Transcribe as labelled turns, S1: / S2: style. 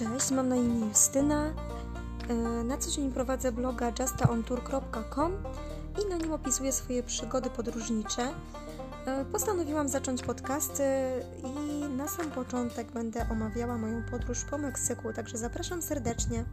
S1: Cześć, mam na imię Justyna. E, na co dzień prowadzę bloga justaontour.com i na nim opisuję swoje przygody podróżnicze. E, postanowiłam zacząć podcasty i na sam początek będę omawiała moją podróż po Meksyku, także zapraszam serdecznie.